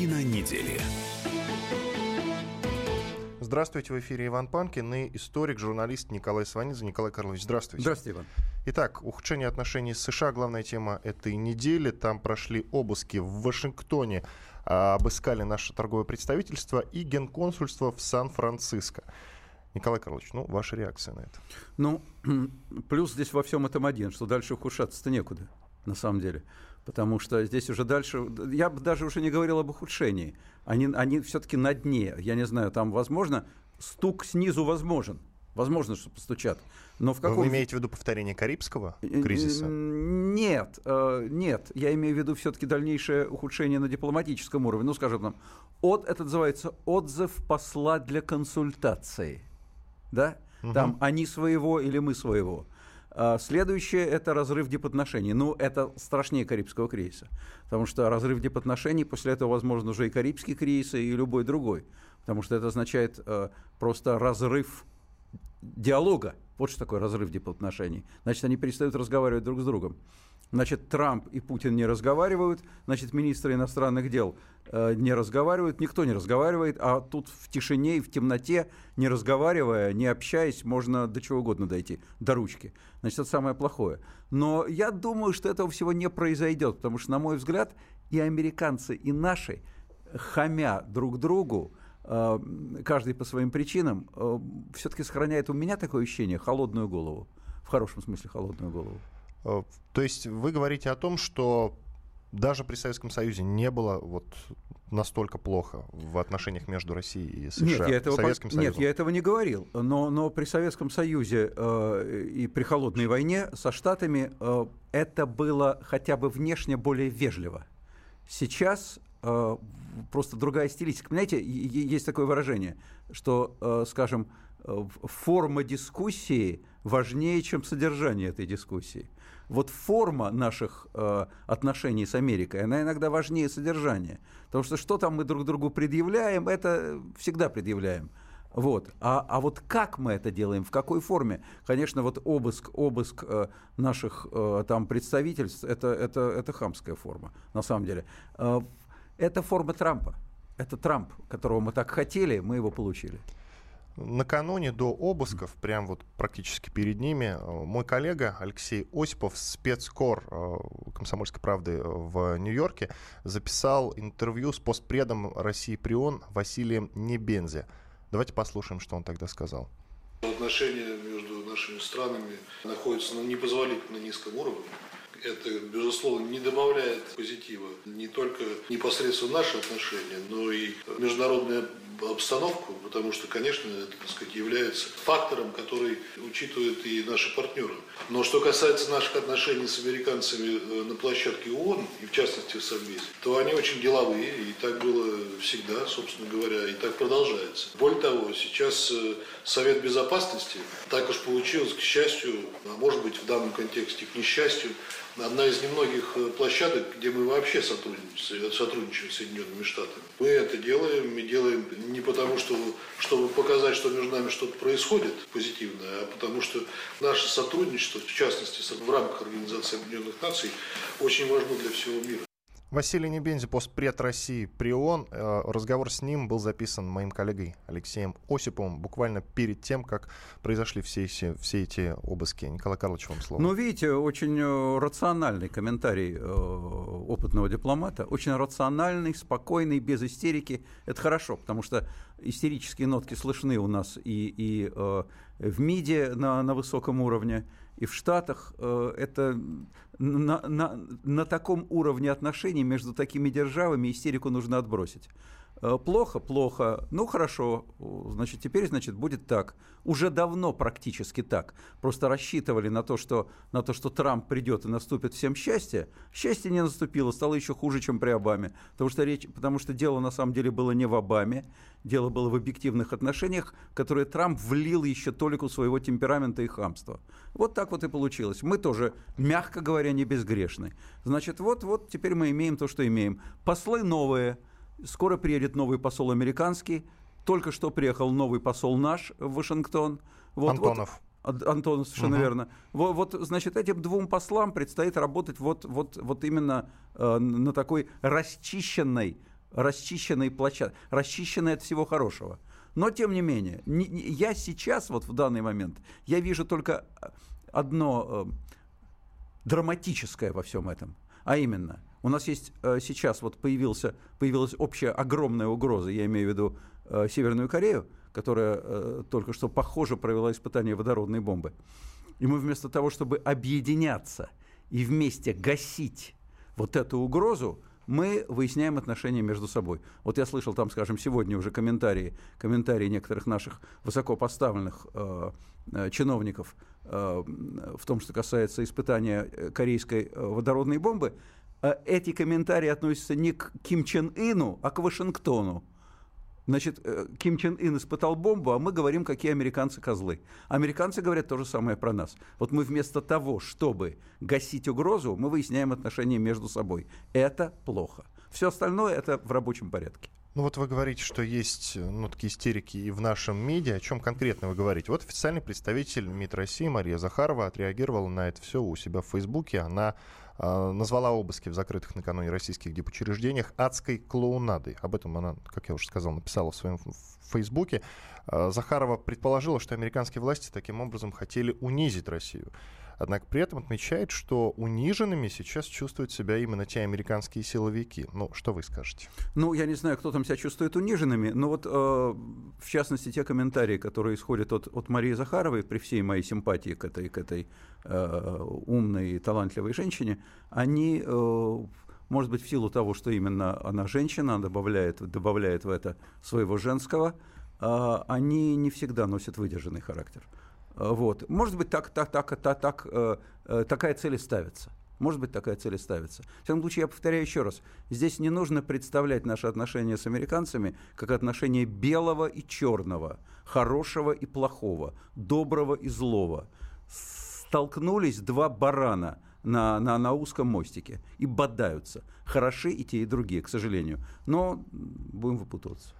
Картина недели. Здравствуйте, в эфире Иван Панкин и историк, журналист Николай Сванидзе. Николай Карлович, здравствуйте. Здравствуйте, Иван. Итак, ухудшение отношений с США – главная тема этой недели. Там прошли обыски в Вашингтоне, а, обыскали наше торговое представительство и генконсульство в Сан-Франциско. Николай Карлович, ну, ваша реакция на это? Ну, плюс здесь во всем этом один, что дальше ухудшаться-то некуда, на самом деле. Потому что здесь уже дальше, я бы даже уже не говорил об ухудшении. Они, они все-таки на дне. Я не знаю, там возможно, стук снизу возможен. Возможно, что постучат. Но в каком... Вы имеете в виду повторение Карибского кризиса? Нет, э, нет. Я имею в виду все-таки дальнейшее ухудшение на дипломатическом уровне. Ну, скажем нам, от, это называется отзыв посла для консультации. Да? Угу. Там они своего или мы своего. А следующее – это разрыв дипотношений. Ну, это страшнее Карибского кризиса. Потому что разрыв дипотношений, после этого, возможно, уже и Карибский кризис, и любой другой. Потому что это означает э, просто разрыв диалога. Вот что такое разрыв дипотношений. Значит, они перестают разговаривать друг с другом. Значит, Трамп и Путин не разговаривают, значит, министры иностранных дел э, не разговаривают, никто не разговаривает, а тут в тишине и в темноте, не разговаривая, не общаясь, можно до чего угодно дойти, до ручки. Значит, это самое плохое. Но я думаю, что этого всего не произойдет, потому что, на мой взгляд, и американцы, и наши, хамя друг другу, э, каждый по своим причинам, э, все-таки сохраняет у меня такое ощущение холодную голову. В хорошем смысле холодную голову. Э, то есть вы говорите о том, что даже при Советском Союзе не было вот настолько плохо в отношениях между Россией и США. Нет, я этого, Советским Союзом. Нет, я этого не говорил. Но, но при Советском Союзе э, и при холодной войне со Штатами э, это было хотя бы внешне более вежливо. Сейчас э, просто другая стилистика. Понимаете, есть такое выражение, что, э, скажем, форма дискуссии важнее, чем содержание этой дискуссии вот форма наших э, отношений с Америкой, она иногда важнее содержания. Потому что что там мы друг другу предъявляем, это всегда предъявляем. Вот. А, а вот как мы это делаем, в какой форме? Конечно, вот обыск, обыск э, наших э, там представительств это, это, это хамская форма, на самом деле. Э, это форма Трампа. Это Трамп, которого мы так хотели, мы его получили. Накануне до обысков, прям вот практически перед ними, э, мой коллега Алексей Осипов, спецкор э, «Комсомольской правды» в Нью-Йорке, записал интервью с постпредом России Прион Василием Небензе. Давайте послушаем, что он тогда сказал. Отношения между нашими странами находятся на непозволительно низком уровне. Это, безусловно, не добавляет позитива не только непосредственно наши отношения, но и международная обстановку, потому что, конечно, это, так сказать, является фактором, который учитывают и наши партнеры. Но что касается наших отношений с американцами э, на площадке ООН, и в частности в Совбезе, то они очень деловые, и так было всегда, собственно говоря, и так продолжается. Более того, сейчас э, Совет Безопасности, так уж получилось, к счастью, а может быть в данном контексте к несчастью, одна из немногих э, площадок, где мы вообще сотрудничаем, сотрудничаем с Соединенными Штатами. Мы это делаем, мы делаем не потому, что, чтобы показать, что между нами что-то происходит позитивное, а потому что наше сотрудничество, в частности в рамках Организации Объединенных Наций, очень важно для всего мира. Василий Небензи, постпред России при ООН. Э, разговор с ним был записан моим коллегой Алексеем Осиповым буквально перед тем, как произошли все, все, все эти обыски. Николай Карлович, вам слово. Ну, видите, очень э, рациональный комментарий э, опытного дипломата. Очень рациональный, спокойный, без истерики. Это хорошо, потому что истерические нотки слышны у нас и, и в МИДе на, на высоком уровне, и в Штатах. Это на, на, на таком уровне отношений между такими державами истерику нужно отбросить. Э, плохо, плохо. Ну хорошо, значит, теперь, значит, будет так. Уже давно практически так. Просто рассчитывали на то, что, на то, что Трамп придет и наступит всем счастье. Счастье не наступило, стало еще хуже, чем при Обаме. Потому что, речь, потому что дело на самом деле было не в Обаме, дело было в объективных отношениях, которые Трамп влил еще толику своего темперамента и хамства. Вот так вот и получилось. Мы тоже, мягко говоря, не безгрешны. Значит, вот-вот теперь мы имеем то, что имеем. Послы новые – Скоро приедет новый посол американский. Только что приехал новый посол наш в Вашингтон. Вот, Антонов. Вот, Антонов, совершенно угу. верно. Вот, вот, значит, этим двум послам предстоит работать вот, вот, вот именно э, на такой расчищенной расчищенной площадкой, расчищенной от всего хорошего. Но, тем не менее, не, не, я сейчас, вот в данный момент, я вижу только одно э, драматическое во всем этом. А именно, у нас есть э, сейчас вот появился, появилась общая огромная угроза, я имею в виду э, Северную Корею, которая э, только что, похоже, провела испытание водородной бомбы. И мы вместо того, чтобы объединяться и вместе гасить вот эту угрозу, мы выясняем отношения между собой. Вот я слышал там, скажем, сегодня уже комментарии, комментарии некоторых наших высокопоставленных э, чиновников э, в том, что касается испытания корейской водородной бомбы. Э, эти комментарии относятся не к Ким Чен Ину, а к Вашингтону. Значит, э, Ким Чен Ын испытал бомбу, а мы говорим, какие американцы козлы. Американцы говорят то же самое про нас. Вот мы вместо того, чтобы гасить угрозу, мы выясняем отношения между собой. Это плохо. Все остальное это в рабочем порядке. Ну вот вы говорите, что есть ну, такие истерики и в нашем медиа. О чем конкретно вы говорите? Вот официальный представитель МИД России Мария Захарова отреагировала на это все у себя в Фейсбуке. Она назвала обыски в закрытых накануне российских дипучреждениях адской клоунадой. Об этом она, как я уже сказал, написала в своем Фейсбуке. А, Захарова предположила, что американские власти таким образом хотели унизить Россию. Однако при этом отмечает, что униженными сейчас чувствуют себя именно те американские силовики. Ну, что вы скажете? Ну, я не знаю, кто там себя чувствует униженными, но вот, э, в частности, те комментарии, которые исходят от, от Марии Захаровой, при всей моей симпатии к этой, к этой э, умной и талантливой женщине, они... Э, может быть, в силу того, что именно она женщина, добавляет, добавляет в это своего женского, э, они не всегда носят выдержанный характер. Э, вот. Может быть, так, так, так, так, так, э, э, такая цель и ставится. Может быть, такая цель и ставится. В всяком случае, я повторяю еще раз, здесь не нужно представлять наши отношения с американцами как отношения белого и черного, хорошего и плохого, доброго и злого. Столкнулись два барана на, на, на узком мостике и бодаются. Хороши и те, и другие, к сожалению. Но будем выпутываться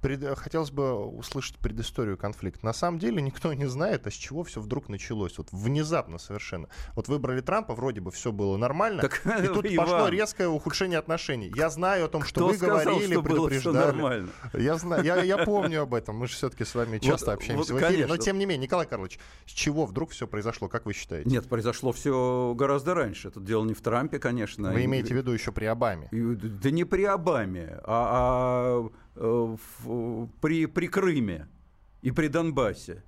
пред... хотелось бы услышать предысторию конфликта. На самом деле никто не знает, а с чего все вдруг началось. Вот внезапно совершенно. Вот выбрали Трампа, вроде бы все было нормально, так, и тут Иван, пошло резкое ухудшение отношений. Я знаю о том, что вы сказал, говорили, что предупреждали. Было нормально? Я знаю, я, я помню об этом. Мы же все-таки с вами часто вот, общаемся вот, в эфире. Конечно. Но тем не менее, Николай Карлович, с чего вдруг все произошло, как вы считаете? Нет, произошло все гораздо раньше. Тут дело не в Трампе, конечно. Вы имеете в виду еще при Обаме? Да не при Обаме, а, а в, при, при Крыме и при Донбассе.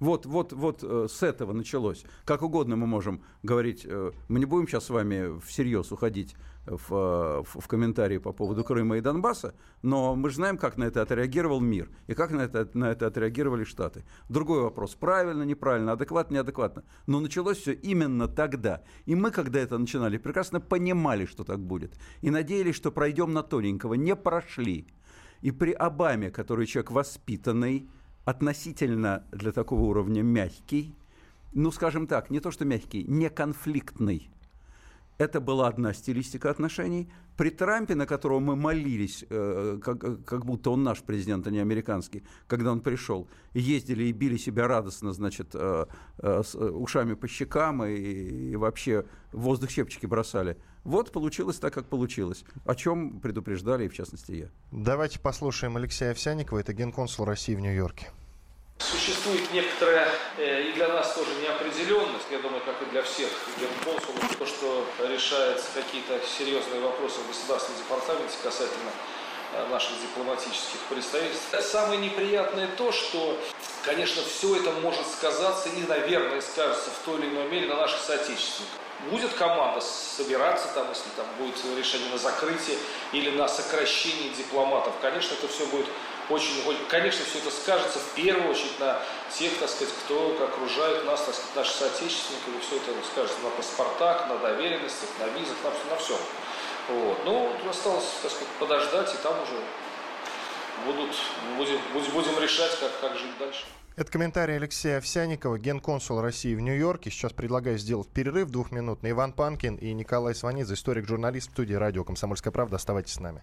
Вот, вот, вот э, с этого началось. Как угодно мы можем говорить. Э, мы не будем сейчас с вами всерьез уходить в, в, в комментарии по поводу Крыма и Донбасса, но мы же знаем, как на это отреагировал мир и как на это, на это отреагировали Штаты. Другой вопрос, правильно, неправильно, адекватно, неадекватно. Но началось все именно тогда. И мы, когда это начинали, прекрасно понимали, что так будет. И надеялись, что пройдем на тоненького. Не прошли. И при Обаме, который человек воспитанный, относительно для такого уровня мягкий, ну, скажем так, не то что мягкий, не конфликтный, это была одна стилистика отношений. При Трампе, на которого мы молились, э, как, как будто он наш президент, а не американский, когда он пришел, ездили и били себя радостно, значит, э, э, с ушами по щекам и, и вообще в воздух щепчики бросали. Вот получилось так, как получилось. О чем предупреждали, и в частности я. Давайте послушаем Алексея Овсяникова, это генконсул России в Нью-Йорке. Существует некоторая э, и для нас тоже неопределенность, я думаю, как и для всех генконсулов, то, что решаются какие-то серьезные вопросы в государственном департаменте касательно э, наших дипломатических представительств. Самое неприятное то, что, конечно, все это может сказаться и, наверное, скажется в той или иной мере на наших соотечественниках. Будет команда собираться, там, если там будет решение на закрытие или на сокращение дипломатов, конечно, это все будет очень, конечно, все это скажется в первую очередь на тех, так сказать, кто окружает нас, так сказать, наши соотечественники, все это скажется на паспортах, на доверенностях, на визах, на, на всем. Вот. Ну, осталось, так сказать, подождать, и там уже будут, будем, будем решать, как, как жить дальше. Это комментарий Алексея Овсяникова, генконсул России в Нью-Йорке. Сейчас предлагаю сделать перерыв двухминутный. Иван Панкин и Николай Сванидзе, историк-журналист в студии радио «Комсомольская правда». Оставайтесь с нами.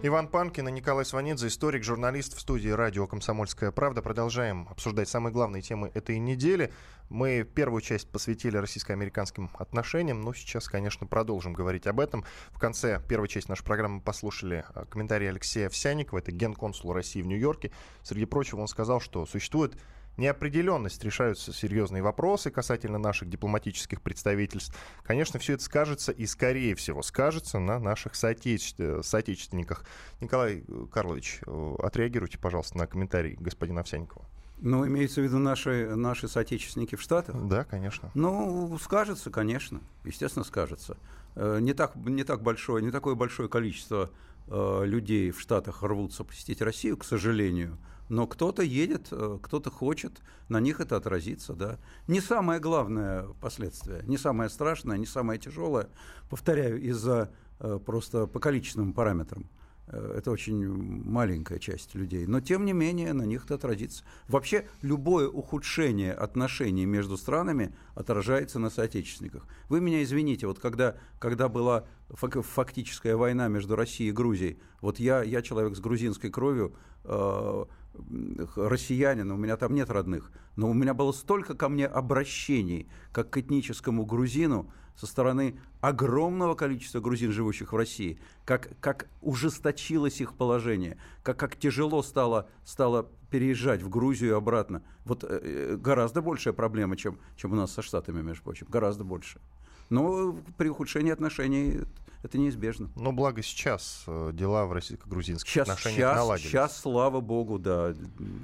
Иван Панкин и Николай Сванидзе, историк, журналист в студии радио «Комсомольская правда». Продолжаем обсуждать самые главные темы этой недели. Мы первую часть посвятили российско-американским отношениям, но сейчас, конечно, продолжим говорить об этом. В конце первой части нашей программы послушали э, комментарий Алексея Овсянникова, это генконсул России в Нью-Йорке. Среди прочего он сказал, что существует неопределенность решаются серьезные вопросы касательно наших дипломатических представительств. Конечно, все это скажется и, скорее всего, скажется на наших соотече... соотечественниках. Николай Карлович, э, отреагируйте, пожалуйста, на комментарий господина Овсянникова. Ну, имеется в виду наши, наши соотечественники в Штатах? Да, конечно. Ну, скажется, конечно. Естественно, скажется. Э, не так, не так большое, не такое большое количество э, людей в Штатах рвутся посетить Россию, к сожалению. Но кто-то едет, э, кто-то хочет, на них это отразится, да. Не самое главное последствие, не самое страшное, не самое тяжелое, повторяю, из-за э, просто по количественным параметрам. Э, это очень маленькая часть людей. Но, тем не менее, на них это отразится. Вообще, любое ухудшение отношений между странами отражается на соотечественниках. Вы меня извините, вот когда, когда была фактическая война между Россией и Грузией, вот я, я человек с грузинской кровью, россиянин, у меня там нет родных, но у меня было столько ко мне обращений, как к этническому грузину, со стороны огромного количества грузин, живущих в России, как, как ужесточилось их положение, как, как тяжело стало, стало переезжать в Грузию и обратно. Вот э, гораздо большая проблема, чем, чем у нас со Штатами, между прочим, гораздо больше. Но при ухудшении отношений это неизбежно. Но благо сейчас э, дела в российско-грузинских сейчас, отношениях сейчас, наладились. Сейчас, слава богу, да,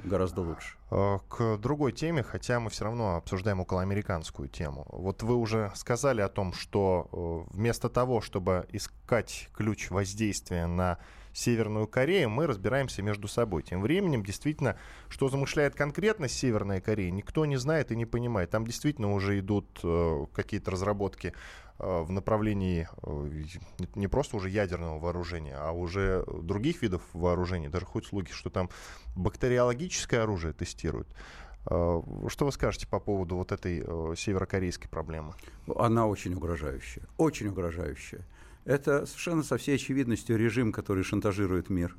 гораздо лучше. Э, к другой теме, хотя мы все равно обсуждаем околоамериканскую тему. Вот вы уже сказали о том, что э, вместо того, чтобы искать ключ воздействия на Северную Корею, мы разбираемся между собой. Тем временем, действительно, что замышляет конкретно Северная Корея, никто не знает и не понимает. Там действительно уже идут э, какие-то разработки в направлении э, не просто уже ядерного вооружения, а уже других видов вооружений. Даже хоть слухи, что там бактериологическое оружие тестируют. Э, что вы скажете по поводу вот этой э, северокорейской проблемы? Она очень угрожающая, очень угрожающая. Это совершенно со всей очевидностью режим, который шантажирует мир.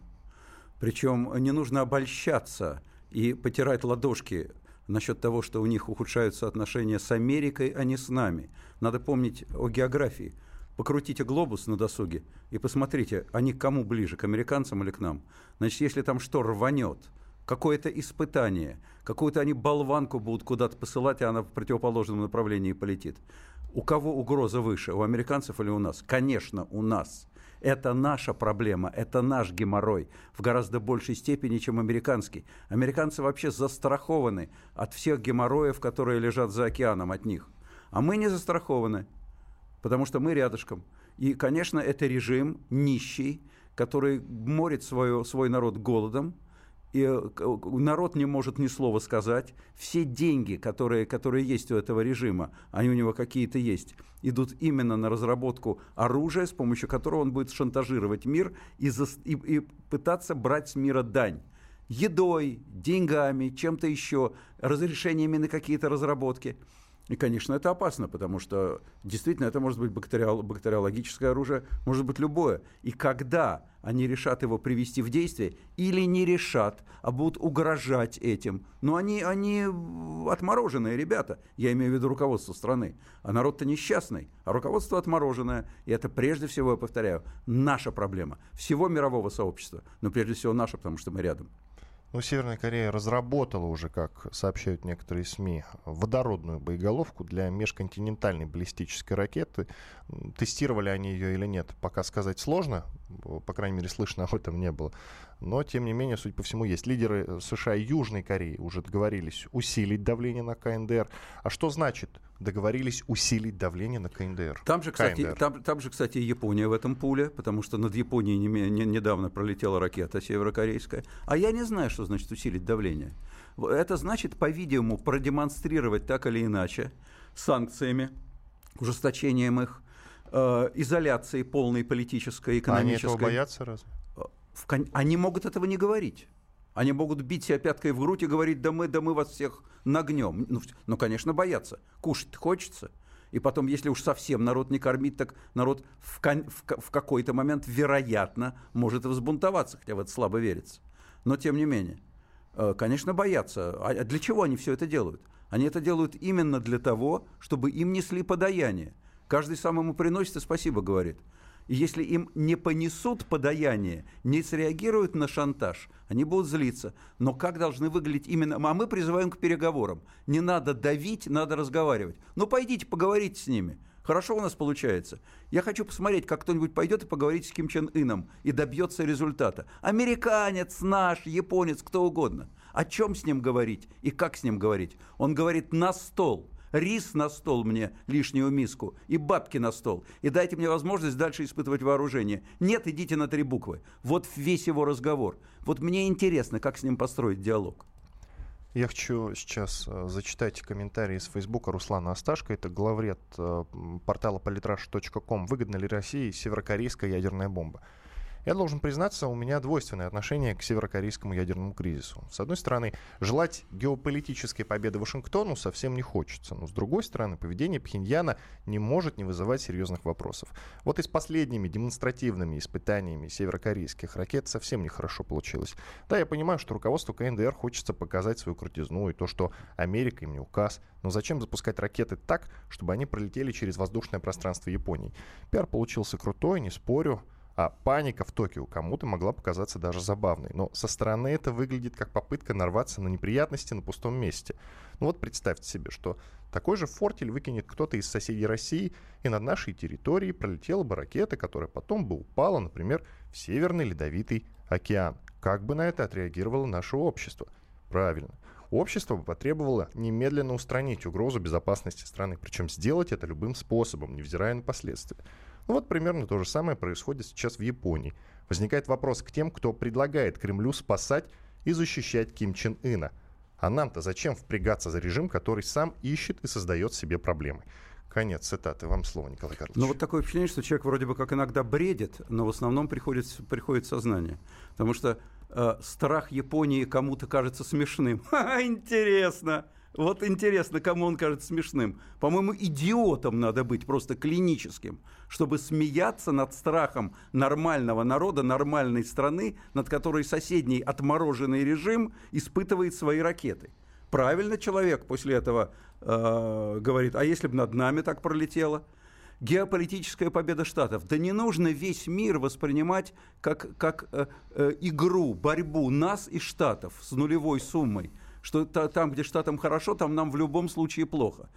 Причем не нужно обольщаться и потирать ладошки насчет того, что у них ухудшаются отношения с Америкой, а не с нами. Надо помнить о географии. Покрутите глобус на досуге и посмотрите, они к кому ближе, к американцам или к нам. Значит, если там что рванет, какое-то испытание, какую-то они болванку будут куда-то посылать, и она в противоположном направлении полетит. У кого угроза выше, у американцев или у нас? Конечно, у нас. Это наша проблема, это наш геморрой в гораздо большей степени, чем американский. Американцы вообще застрахованы от всех геморроев, которые лежат за океаном от них. А мы не застрахованы, потому что мы рядышком. И, конечно, это режим нищий, который морит свое, свой народ голодом, и э, народ не может ни слова сказать. Все деньги, которые, которые есть у этого режима, они у него какие-то есть, идут именно на разработку оружия, с помощью которого он будет шантажировать мир и, за, и, и пытаться брать с мира дань едой, деньгами, чем-то еще, разрешениями на какие-то разработки – и, конечно, это опасно, потому что действительно это может быть бактериол, бактериологическое оружие, может быть любое. И когда они решат его привести в действие, или не решат, а будут угрожать этим, но они, они отмороженные ребята, я имею в виду руководство страны, а народ-то несчастный, а руководство отмороженное, и это прежде всего, я повторяю, наша проблема, всего мирового сообщества, но прежде всего наша, потому что мы рядом. Ну, Северная Корея разработала уже, как сообщают некоторые СМИ, водородную боеголовку для межконтинентальной баллистической ракеты. Тестировали они ее или нет, пока сказать сложно. По крайней мере, слышно об этом не было. Но, тем не менее, судя по всему, есть. Лидеры э, США и Южной Кореи уже договорились усилить давление на КНДР. А что значит договорились усилить давление на КНДР? Там же, кстати, Там, там же, кстати, Япония в этом пуле, потому что над Японией не, не, недавно пролетела ракета северокорейская. А я не знаю, что значит усилить давление. Это значит, по-видимому, продемонстрировать так или иначе санкциями, ужесточением их, э, изоляцией полной политической, экономической. А они этого боятся разве? В, они могут этого не говорить. Они могут бить себя пяткой в грудь и говорить, да мы, да мы вас всех нагнем. Ну, ну конечно, боятся. Кушать хочется. И потом, если уж совсем народ не кормить, так народ в, в, в какой-то момент, вероятно, может взбунтоваться, хотя в это слабо верится. Но тем не менее, э, конечно, боятся. А для чего они все это делают? Они это делают именно для того, чтобы им несли подаяние. Каждый сам ему приносит и спасибо говорит. Если им не понесут подаяние, не среагируют на шантаж, они будут злиться. Но как должны выглядеть именно... А мы призываем к переговорам. Не надо давить, надо разговаривать. Ну, пойдите, поговорите с ними. Хорошо у нас получается. Я хочу посмотреть, как кто-нибудь пойдет и поговорить с Ким Чен Ыном и добьется результата. Американец, наш, японец, кто угодно. О чем с ним говорить и как с ним говорить? Он говорит на стол – рис на стол мне, лишнюю миску, и бабки на стол, и дайте мне возможность дальше испытывать вооружение. Нет, идите на три буквы. Вот весь его разговор. Вот мне интересно, как с ним построить диалог. Я хочу сейчас э, зачитать комментарии из Фейсбука Руслана Асташко. Это главред э, портала politrash.com. Выгодна ли России северокорейская ядерная бомба? Я должен признаться, у меня двойственное отношение к северокорейскому ядерному кризису. С одной стороны, желать геополитической победы Вашингтону совсем не хочется, но с другой стороны, поведение Пхеньяна не может не вызывать серьезных вопросов. Вот и с последними демонстративными испытаниями северокорейских ракет совсем нехорошо получилось. Да, я понимаю, что руководству КНДР хочется показать свою крутизну и то, что Америка им не указ, но зачем запускать ракеты так, чтобы они пролетели через воздушное пространство Японии? Пиар получился крутой, не спорю, а паника в Токио кому-то могла показаться даже забавной. Но со стороны это выглядит как попытка нарваться на неприятности на пустом месте. Ну вот представьте себе, что такой же фортель выкинет кто-то из соседей России, и над нашей территорией пролетела бы ракета, которая потом бы упала, например, в Северный Ледовитый океан. Как бы на это отреагировало наше общество? Правильно. Общество потребовало немедленно устранить угрозу безопасности страны, причем сделать это любым способом, невзирая на последствия. Ну вот примерно то же самое происходит сейчас в Японии. Возникает вопрос к тем, кто предлагает Кремлю спасать и защищать Ким Чен Ына. А нам-то зачем впрягаться за режим, который сам ищет и создает себе проблемы? Конец цитаты. Вам слово, Николай Карлович. Ну вот такое впечатление, что человек вроде бы как иногда бредит, но в основном приходит, приходит сознание. Потому что страх Японии кому-то кажется смешным. Интересно! Вот интересно, кому он кажется смешным. По-моему, идиотом надо быть, просто клиническим, чтобы смеяться над страхом нормального народа, нормальной страны, над которой соседний отмороженный режим испытывает свои ракеты. Правильно человек после этого э, говорит, а если бы над нами так пролетело? Геополитическая победа Штатов. Да не нужно весь мир воспринимать как, как э, э, игру, борьбу нас и Штатов с нулевой суммой – что там, где штатам хорошо, там нам в любом случае плохо.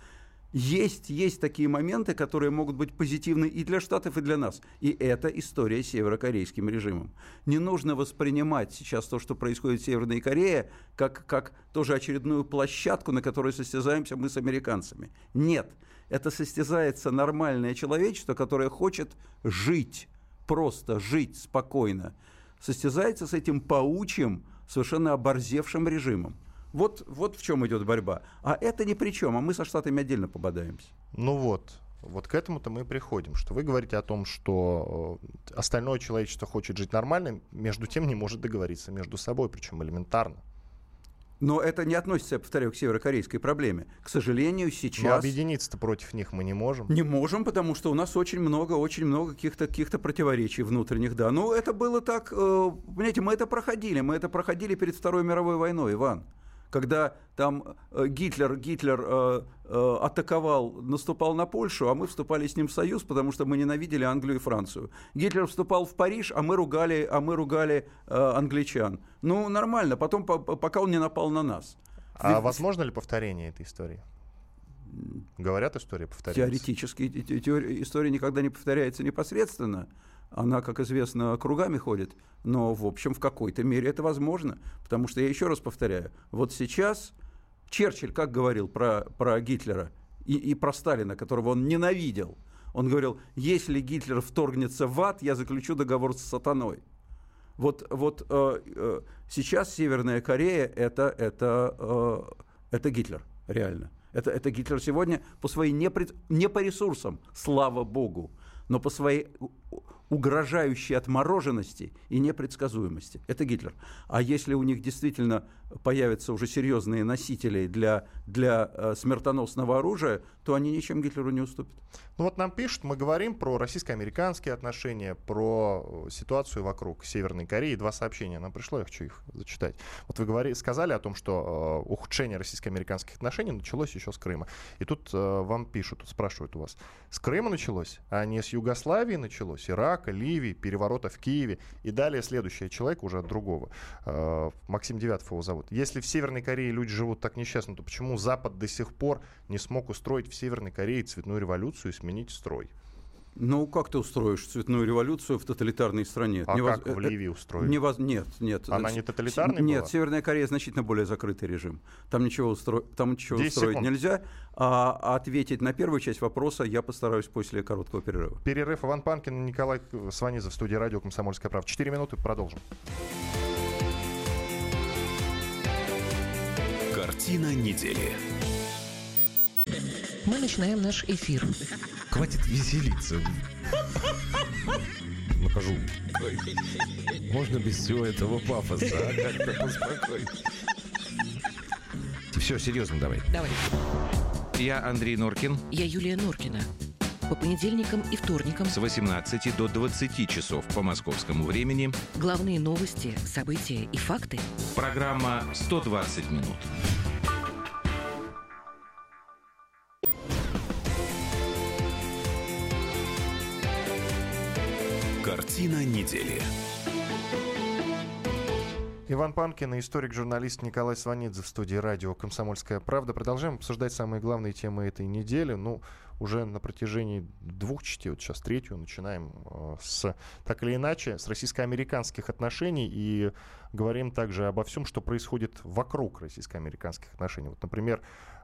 Есть, есть такие моменты, которые могут быть позитивны и для Штатов, и для нас. И это история с северокорейским режимом. Не нужно воспринимать сейчас то, что происходит в Северной Корее, как, как тоже очередную площадку, на которой состязаемся мы с американцами. Нет, это состязается нормальное человечество, которое хочет жить, просто жить спокойно. Состязается с этим паучьим, совершенно оборзевшим режимом. Вот, вот в чем идет борьба. А это ни при чем, а мы со Штатами отдельно пободаемся. Ну вот, вот к этому-то мы и приходим, что вы говорите о том, что э, остальное человечество хочет жить нормально, между тем не может договориться между собой, причем элементарно. Но это не относится, я повторяю, к северокорейской проблеме. К сожалению, сейчас... Но объединиться-то против них мы не можем. Не можем, потому что у нас очень много, очень много каких-то каких противоречий внутренних, да. Но это было так, э, понимаете, мы это проходили, мы это проходили перед Второй мировой войной, Иван когда там э, Гитлер, Гитлер э, э, атаковал, наступал на Польшу, а мы вступали с ним в союз, потому что мы ненавидели Англию и Францию. Гитлер вступал в Париж, а мы ругали, а мы ругали э, англичан. Ну, нормально, потом, по, пока он не напал на нас. А Ведь... возможно ли повторение этой истории? Говорят, история повторяется. Теоретически теория, история никогда не повторяется непосредственно. Она, как известно, кругами ходит, но, в общем, в какой-то мере это возможно. Потому что, я еще раз повторяю, вот сейчас Черчилль как говорил про, про Гитлера и, и про Сталина, которого он ненавидел? Он говорил, если Гитлер вторгнется в ад, я заключу договор с сатаной. Вот, вот э, э, сейчас Северная Корея это, это, э, это Гитлер, реально. Это, это Гитлер сегодня по своей не, не по ресурсам, слава богу, но по своей угрожающей отмороженности и непредсказуемости. Это Гитлер. А если у них действительно появятся уже серьезные носители для, для э, смертоносного оружия, то они ничем Гитлеру не уступят. Ну вот нам пишут, мы говорим про российско-американские отношения, про э, ситуацию вокруг Северной Кореи. Два сообщения нам пришло, я хочу их зачитать. Вот вы говорили, сказали о том, что э, ухудшение российско-американских отношений началось еще с Крыма. И тут э, вам пишут, спрашивают у вас, с Крыма началось, а не с Югославии началось, Ирака, Ливии, переворота в Киеве. И далее следующий человек уже от другого. Э, Максим Девятов его зовут. Если в Северной Корее люди живут так несчастно, то почему Запад до сих пор не смог устроить в Северной Корее цветную революцию и сменить строй? Ну, как ты устроишь цветную революцию в тоталитарной стране? А Невоз... как в Ливии устроить? Невоз... Нет, нет. Она не тоталитарная Нет, была? Северная Корея значительно более закрытый режим. Там ничего, устро... Там ничего устроить секунд. нельзя. А ответить на первую часть вопроса я постараюсь после короткого перерыва. Перерыв. Иван Панкин, Николай Сванизов в студии радио «Комсомольская правда». Четыре минуты, продолжим. Картина недели. Мы начинаем наш эфир. Хватит веселиться. Нахожу. Можно без всего этого пафоса, а? Как-то поспокойнее. Все, серьезно давай. Давай. Я Андрей Норкин. Я Юлия Норкина. По понедельникам и вторникам С 18 до 20 часов по московскому времени. главные новости, события и факты. Программа «120 минут». Картина недели. Иван Панкин и историк-журналист Николай Сванидзе в студии радио «Комсомольская правда». Продолжаем обсуждать самые главные темы этой недели. Ну, уже на протяжении двух частей, вот сейчас третью, начинаем э, с, так или иначе, с российско-американских отношений и говорим также обо всем, что происходит вокруг российско-американских отношений. Вот, например,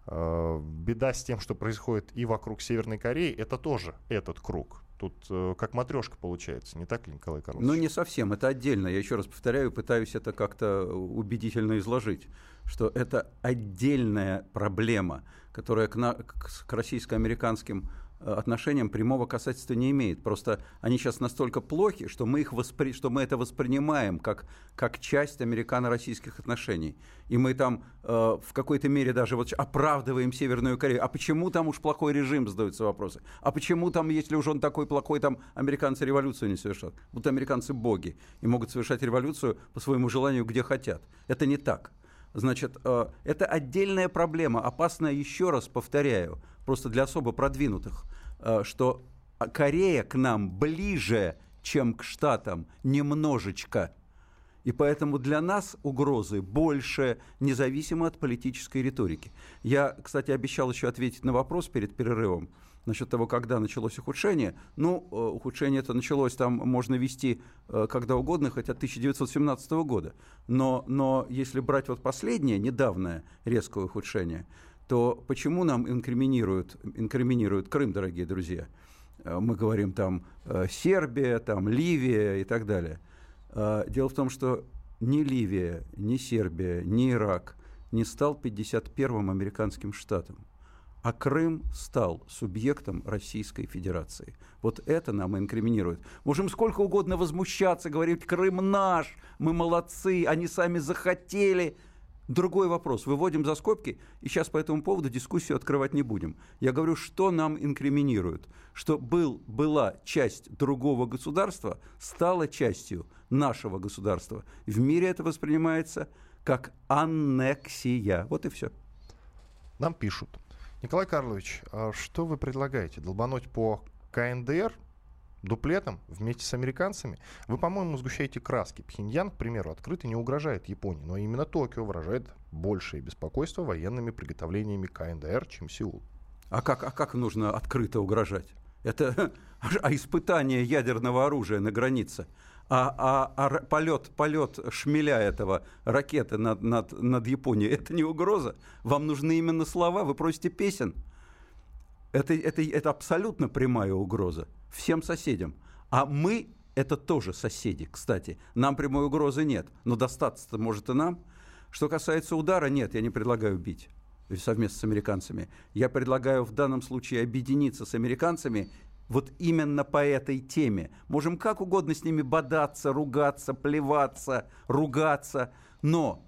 э, беда с тем, что происходит и вокруг Северной Кореи, это тоже этот круг. Тут э, как матрешка получается, не так ли, Николай Карлович? Ну, не совсем, это отдельно. Я еще раз повторяю, пытаюсь это как-то убедительно изложить, что это отдельная проблема, которая к, на, к, российско-американским э, отношениям прямого касательства не имеет. Просто они сейчас настолько плохи, что мы, их воспри... что мы это воспринимаем как, как часть американо-российских отношений. И мы там э, в какой-то мере даже вот оправдываем Северную Корею. А почему там уж плохой режим, задаются вопросы. А почему там, если уж он такой плохой, там американцы революцию не совершат? Будто американцы боги и могут совершать революцию по своему желанию, где хотят. Это не так. Значит, э, это отдельная проблема, опасная, еще раз повторяю, просто для особо продвинутых, э, что Корея к нам ближе, чем к Штатам, немножечко. И поэтому для нас угрозы больше, независимо от политической риторики. Я, кстати, обещал еще ответить на вопрос перед перерывом насчет того, когда началось ухудшение. Ну, э, ухудшение это началось, там можно вести э, когда угодно, хоть от 1917 года. Но, но если брать вот последнее, недавнее резкое ухудшение, то почему нам инкриминируют, инкриминируют Крым, дорогие друзья? Э, Мы говорим там Сербия, там Ливия и так далее. Дело в том, что ни Ливия, ни Сербия, ни Ирак не стал 51-м американским штатом а Крым стал субъектом Российской Федерации. Вот это нам инкриминирует. Можем сколько угодно возмущаться, говорить, Крым наш, мы молодцы, они сами захотели. Другой вопрос. Выводим за скобки, и сейчас по этому поводу дискуссию открывать не будем. Я говорю, что нам инкриминируют. Что был, была часть другого государства, стала частью нашего государства. В мире это воспринимается как аннексия. Вот и все. Нам пишут. Николай Карлович, а что вы предлагаете? Долбануть по КНДР дуплетом вместе с американцами? Вы, по-моему, сгущаете краски. Пхеньян, к примеру, открыто не угрожает Японии, но именно Токио выражает большее беспокойство военными приготовлениями КНДР, чем Сеул. А как, а как нужно открыто угрожать? Это а испытание ядерного оружия на границе. А, а, а полет, полет шмеля этого ракеты над, над, над Японией, это не угроза. Вам нужны именно слова, вы просите песен. Это, это, это абсолютно прямая угроза всем соседям. А мы это тоже соседи, кстати. Нам прямой угрозы нет, но достаться-то может и нам. Что касается удара, нет, я не предлагаю бить совместно с американцами. Я предлагаю в данном случае объединиться с американцами вот именно по этой теме. Можем как угодно с ними бодаться, ругаться, плеваться, ругаться, но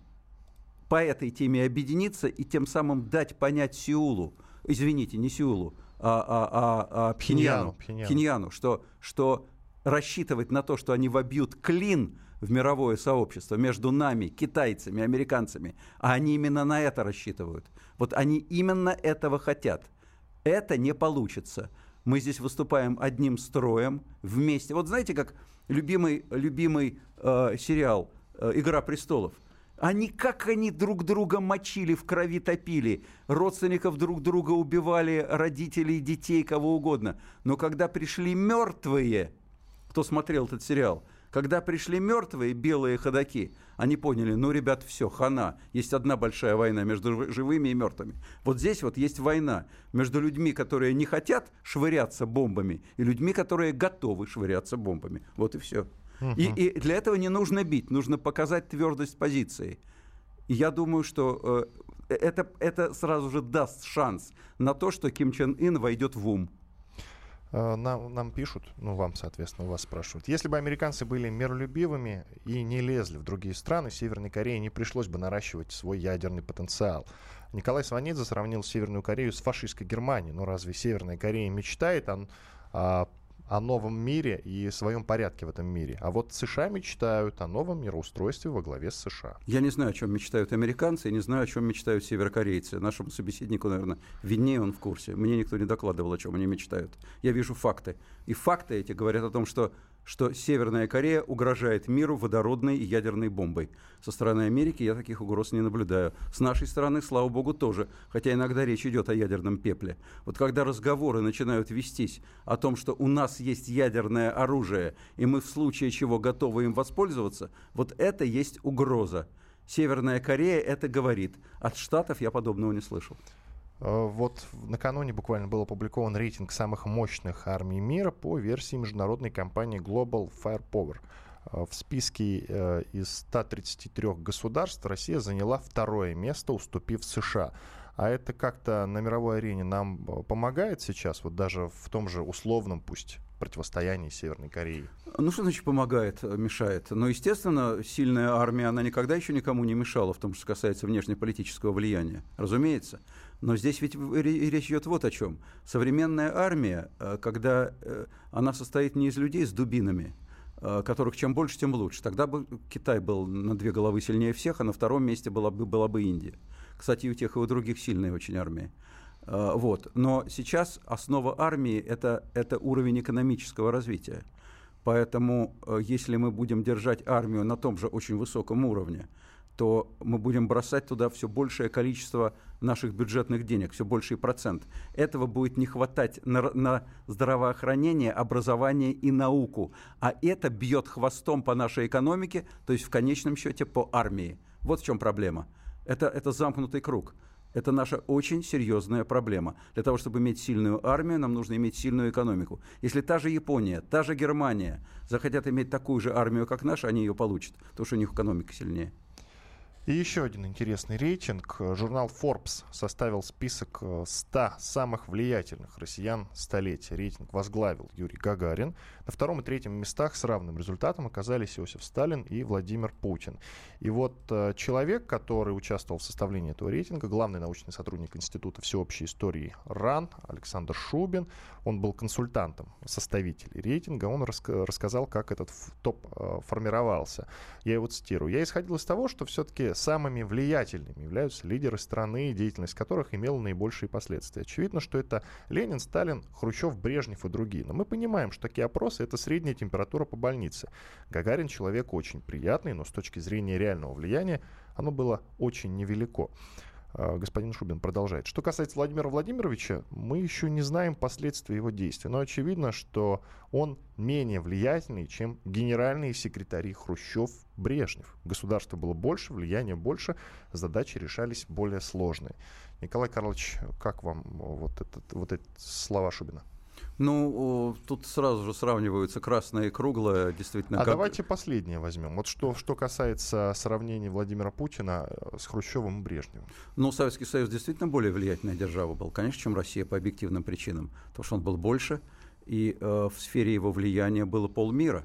по этой теме объединиться и тем самым дать понять Сеулу, извините, не Сеулу, а, а, а, а Пхеньяну, Пхеньяну, Пхеньяну что, что рассчитывать на то, что они вобьют клин в мировое сообщество между нами, китайцами, американцами, а они именно на это рассчитывают. Вот они именно этого хотят. Это не получится. Мы здесь выступаем одним строем вместе. Вот знаете, как любимый, любимый э, сериал э, «Игра престолов». Они как они друг друга мочили, в крови топили, родственников друг друга убивали, родителей, детей, кого угодно. Но когда пришли мертвые, кто смотрел этот сериал – когда пришли мертвые белые ходаки, они поняли, ну, ребят, все, хана. Есть одна большая война между живыми и мертвыми. Вот здесь вот есть война между людьми, которые не хотят швыряться бомбами, и людьми, которые готовы швыряться бомбами. Вот и все. И, и для этого не нужно бить, нужно показать твердость позиции. И я думаю, что э, это, это сразу же даст шанс на то, что Ким Чен Ын войдет в ум. Э, нам, нам пишут, ну вам, соответственно, у вас спрашивают. Если бы американцы были миролюбивыми и не лезли в другие страны, Северной Корее не пришлось бы наращивать свой ядерный потенциал. Николай Сванидзе сравнил Северную Корею с фашистской Германией. Но разве Северная Корея мечтает о, о о новом мире и своем порядке в этом мире. А вот США мечтают о новом мироустройстве во главе с США. Я не знаю, о чем мечтают американцы, и не знаю, о чем мечтают северокорейцы. Нашему собеседнику, наверное, виднее он в курсе. Мне никто не докладывал, о чем они мечтают. Я вижу факты. И факты эти говорят о том, что что Северная Корея угрожает миру водородной и ядерной бомбой. Со стороны Америки я таких угроз не наблюдаю. С нашей стороны, слава богу, тоже, хотя иногда речь идет о ядерном пепле. Вот когда разговоры начинают вестись о том, что у нас есть ядерное оружие, и мы в случае чего готовы им воспользоваться, вот это есть угроза. Северная Корея это говорит. От Штатов я подобного не слышал. Э, вот накануне буквально был опубликован рейтинг самых мощных армий мира по версии международной компании Global Firepower. Э, в списке э, из 133 государств Россия заняла второе место, уступив США. А это как-то на мировой арене нам помогает сейчас, вот даже в том же условном, пусть противостоянии Северной Кореи? Ну, что значит помогает, мешает? Ну, естественно, сильная армия, она никогда еще никому не мешала в том, что касается внешнеполитического влияния. Разумеется. Но здесь ведь речь идет вот о чем. Современная армия, э, когда э, она состоит не из людей с дубинами, э, которых чем больше, тем лучше. Тогда бы Китай был на две головы сильнее всех, а на втором месте была бы, была бы Индия. Кстати, у тех и у других сильная очень армия. Вот. Но сейчас основа армии это, это уровень экономического развития. Поэтому, если мы будем держать армию на том же очень высоком уровне, то мы будем бросать туда все большее количество наших бюджетных денег, все больший процент. Этого будет не хватать на, на здравоохранение, образование и науку. А это бьет хвостом по нашей экономике, то есть в конечном счете по армии. Вот в чем проблема. Это, это замкнутый круг. Это наша очень серьезная проблема. Для того, чтобы иметь сильную армию, нам нужно иметь сильную экономику. Если та же Япония, та же Германия захотят иметь такую же армию, как наша, они ее получат, потому что у них экономика сильнее. И еще один интересный рейтинг. Журнал Forbes составил список 100 э, самых влиятельных россиян столетия. Рейтинг возглавил Юрий Гагарин. На втором и третьем местах с равным результатом оказались Иосиф Сталин и Владимир Путин. И вот э, человек, который участвовал в составлении этого рейтинга, главный научный сотрудник Института всеобщей истории РАН Александр Шубин, он был консультантом составителей рейтинга, он рас- рассказал, как этот топ э, формировался. Я его цитирую. «Я исходил из того, что все-таки самыми влиятельными являются лидеры страны, деятельность которых имела наибольшие последствия. Очевидно, что это Ленин, Сталин, Хрущев, Брежнев и другие. Но мы понимаем, что такие опросы — это средняя температура по больнице. Гагарин человек очень приятный, но с точки зрения реального влияния оно было очень невелико. А, господин Шубин продолжает. Что касается Владимира Владимировича, мы еще не знаем последствий его действий, но очевидно, что он менее влиятельный, чем генеральные секретари Хрущев, Брежнев. Государство было больше, влияние больше, задачи решались более сложные. Николай Карлович, как вам вот, этот, вот эти слова Шубина? Ну, тут сразу же сравниваются красное и круглое, действительно. А как... давайте последнее возьмем. Вот что, что касается сравнения Владимира Путина э, с Хрущевым и Брежневым. Ну, Советский Союз действительно более влиятельная держава был, конечно, чем Россия по объективным причинам. Потому что он был больше, и э, в сфере его влияния было полмира.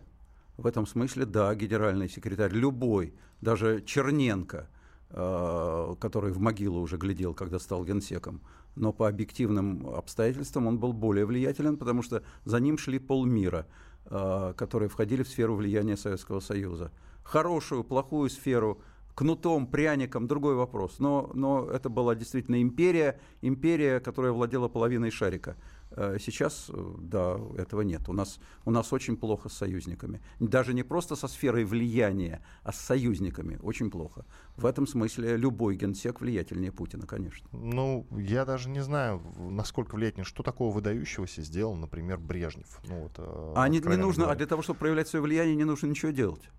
В этом смысле, да, генеральный секретарь любой, даже Черненко, э, который в могилу уже глядел, когда стал генсеком, но по объективным обстоятельствам он был более влиятелен, потому что за ним шли полмира, э, которые входили в сферу влияния Советского Союза. Хорошую, плохую сферу, кнутом, пряником, другой вопрос. Но, но это была действительно империя, империя, которая владела половиной шарика. Э, сейчас, э, да, этого нет. У нас, у нас очень плохо с союзниками. Даже не просто со сферой влияния, а с союзниками. Очень плохо. В этом смысле любой генсек влиятельнее Путина, конечно. Ну, я даже не знаю, насколько влиятельнее. Что такого выдающегося сделал, например, Брежнев? Ну, вот, э, а не, не нужно, говоря. а для того, чтобы проявлять свое влияние, не нужно ничего делать.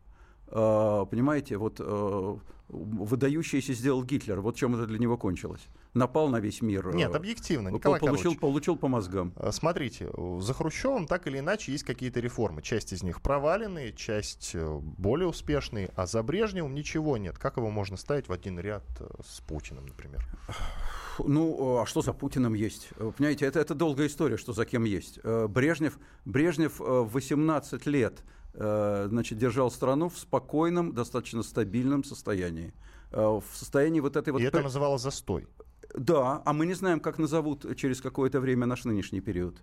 А, понимаете, вот а, выдающийся сделал Гитлер. Вот чем это для него кончилось. Напал на весь мир. Нет, объективно, Николай получил, получил по мозгам. А, смотрите, за Хрущевым так или иначе есть какие-то реформы. Часть из них проваленные, часть э, более успешные, а за Брежневым ничего нет. Как его можно ставить в один ряд э, с Путиным, например? Ну, а что за Путиным есть? Понимаете, это, это долгая история, что за кем есть. Э, Брежнев, Брежнев 18 лет Э, значит, держал страну в спокойном, достаточно стабильном состоянии. Э, в состоянии вот этой вот... И это называлось застой. Да, а мы не знаем, как назовут через какое-то время наш нынешний период.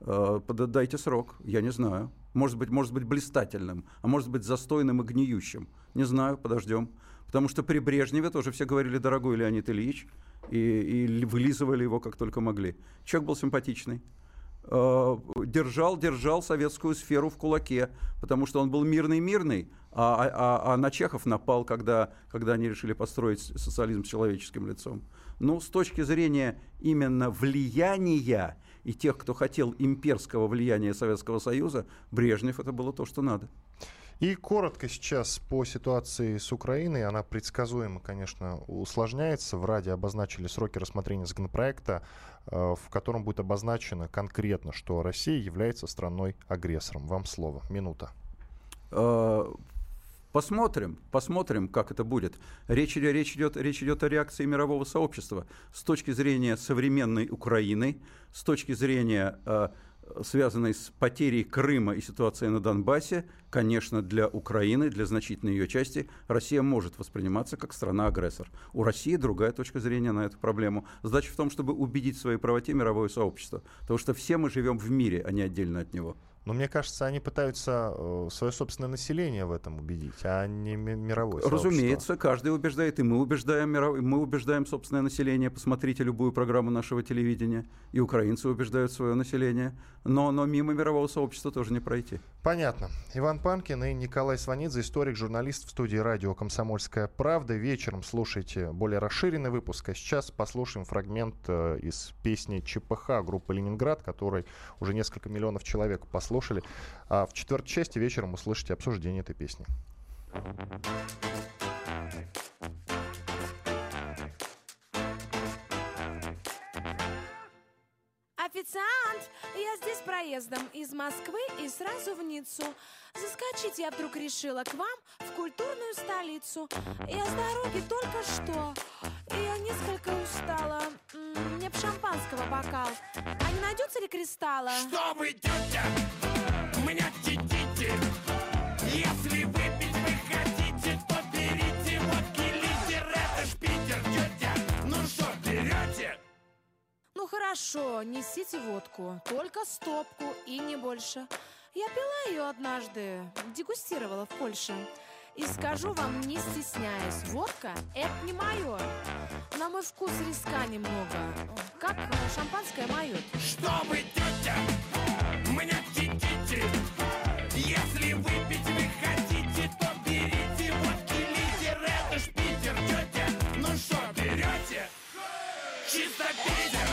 Э, дайте срок, я не знаю. Может быть, может быть блистательным, а может быть застойным и гниющим. Не знаю, подождем. Потому что при Брежневе тоже все говорили, дорогой Леонид Ильич, и, и вылизывали его как только могли. Человек был симпатичный. Э, держал, держал советскую сферу в кулаке, потому что он был мирный-мирный, а, а, а, а на Чехов напал, когда, когда они решили построить социализм с человеческим лицом. Ну, с точки зрения именно влияния и тех, кто хотел имперского влияния Советского Союза, Брежнев это было то, что надо. И коротко сейчас по ситуации с Украиной. Она предсказуемо, конечно, усложняется. В Раде обозначили сроки рассмотрения законопроекта, э, в котором будет обозначено конкретно, что Россия является страной-агрессором. Вам слово. Минута. Посмотрим, посмотрим, как это будет. Речь, речь, идет, речь идет о реакции мирового сообщества с точки зрения современной Украины, с точки зрения э, связанной с потерей Крыма и ситуацией на Донбассе, конечно, для Украины, для значительной ее части, Россия может восприниматься как страна-агрессор. У России другая точка зрения на эту проблему. Задача в том, чтобы убедить в своей правоте мировое сообщество. Потому что все мы живем в мире, а не отдельно от него. Но мне кажется, они пытаются э, свое собственное население в этом убедить, а не мировое сообщество. Разумеется, каждый убеждает, и мы убеждаем, мы убеждаем собственное население. Посмотрите любую программу нашего телевидения, и украинцы убеждают свое население. Но, но мимо мирового сообщества тоже не пройти. Понятно. Иван Панкин и Николай Сванидзе, историк, журналист в студии радио «Комсомольская правда». Вечером слушайте более расширенный выпуск, а сейчас послушаем фрагмент э, из песни ЧПХ группы «Ленинград», который уже несколько миллионов человек послушали послушали. А в четвертой части вечером услышите обсуждение этой песни. Официант, я здесь проездом из Москвы и сразу в Ниццу. Заскочить я вдруг решила к вам в культурную столицу. Я с дороги только что, и я несколько устала. Мне б шампанского бокал. А не найдется ли кристалла? Что вы, тетя? Хорошо, несите водку. Только стопку и не больше. Я пила ее однажды, дегустировала в Польше. И скажу вам, не стесняясь, водка – это не мое. На мой вкус риска немного, как шампанское мое. Что вы, тетя, меня? Если выпить вы хотите, то берите водки литер, это ж Питер, тетя, ну что берете? Чисто Питер!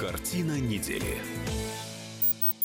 Картина недели.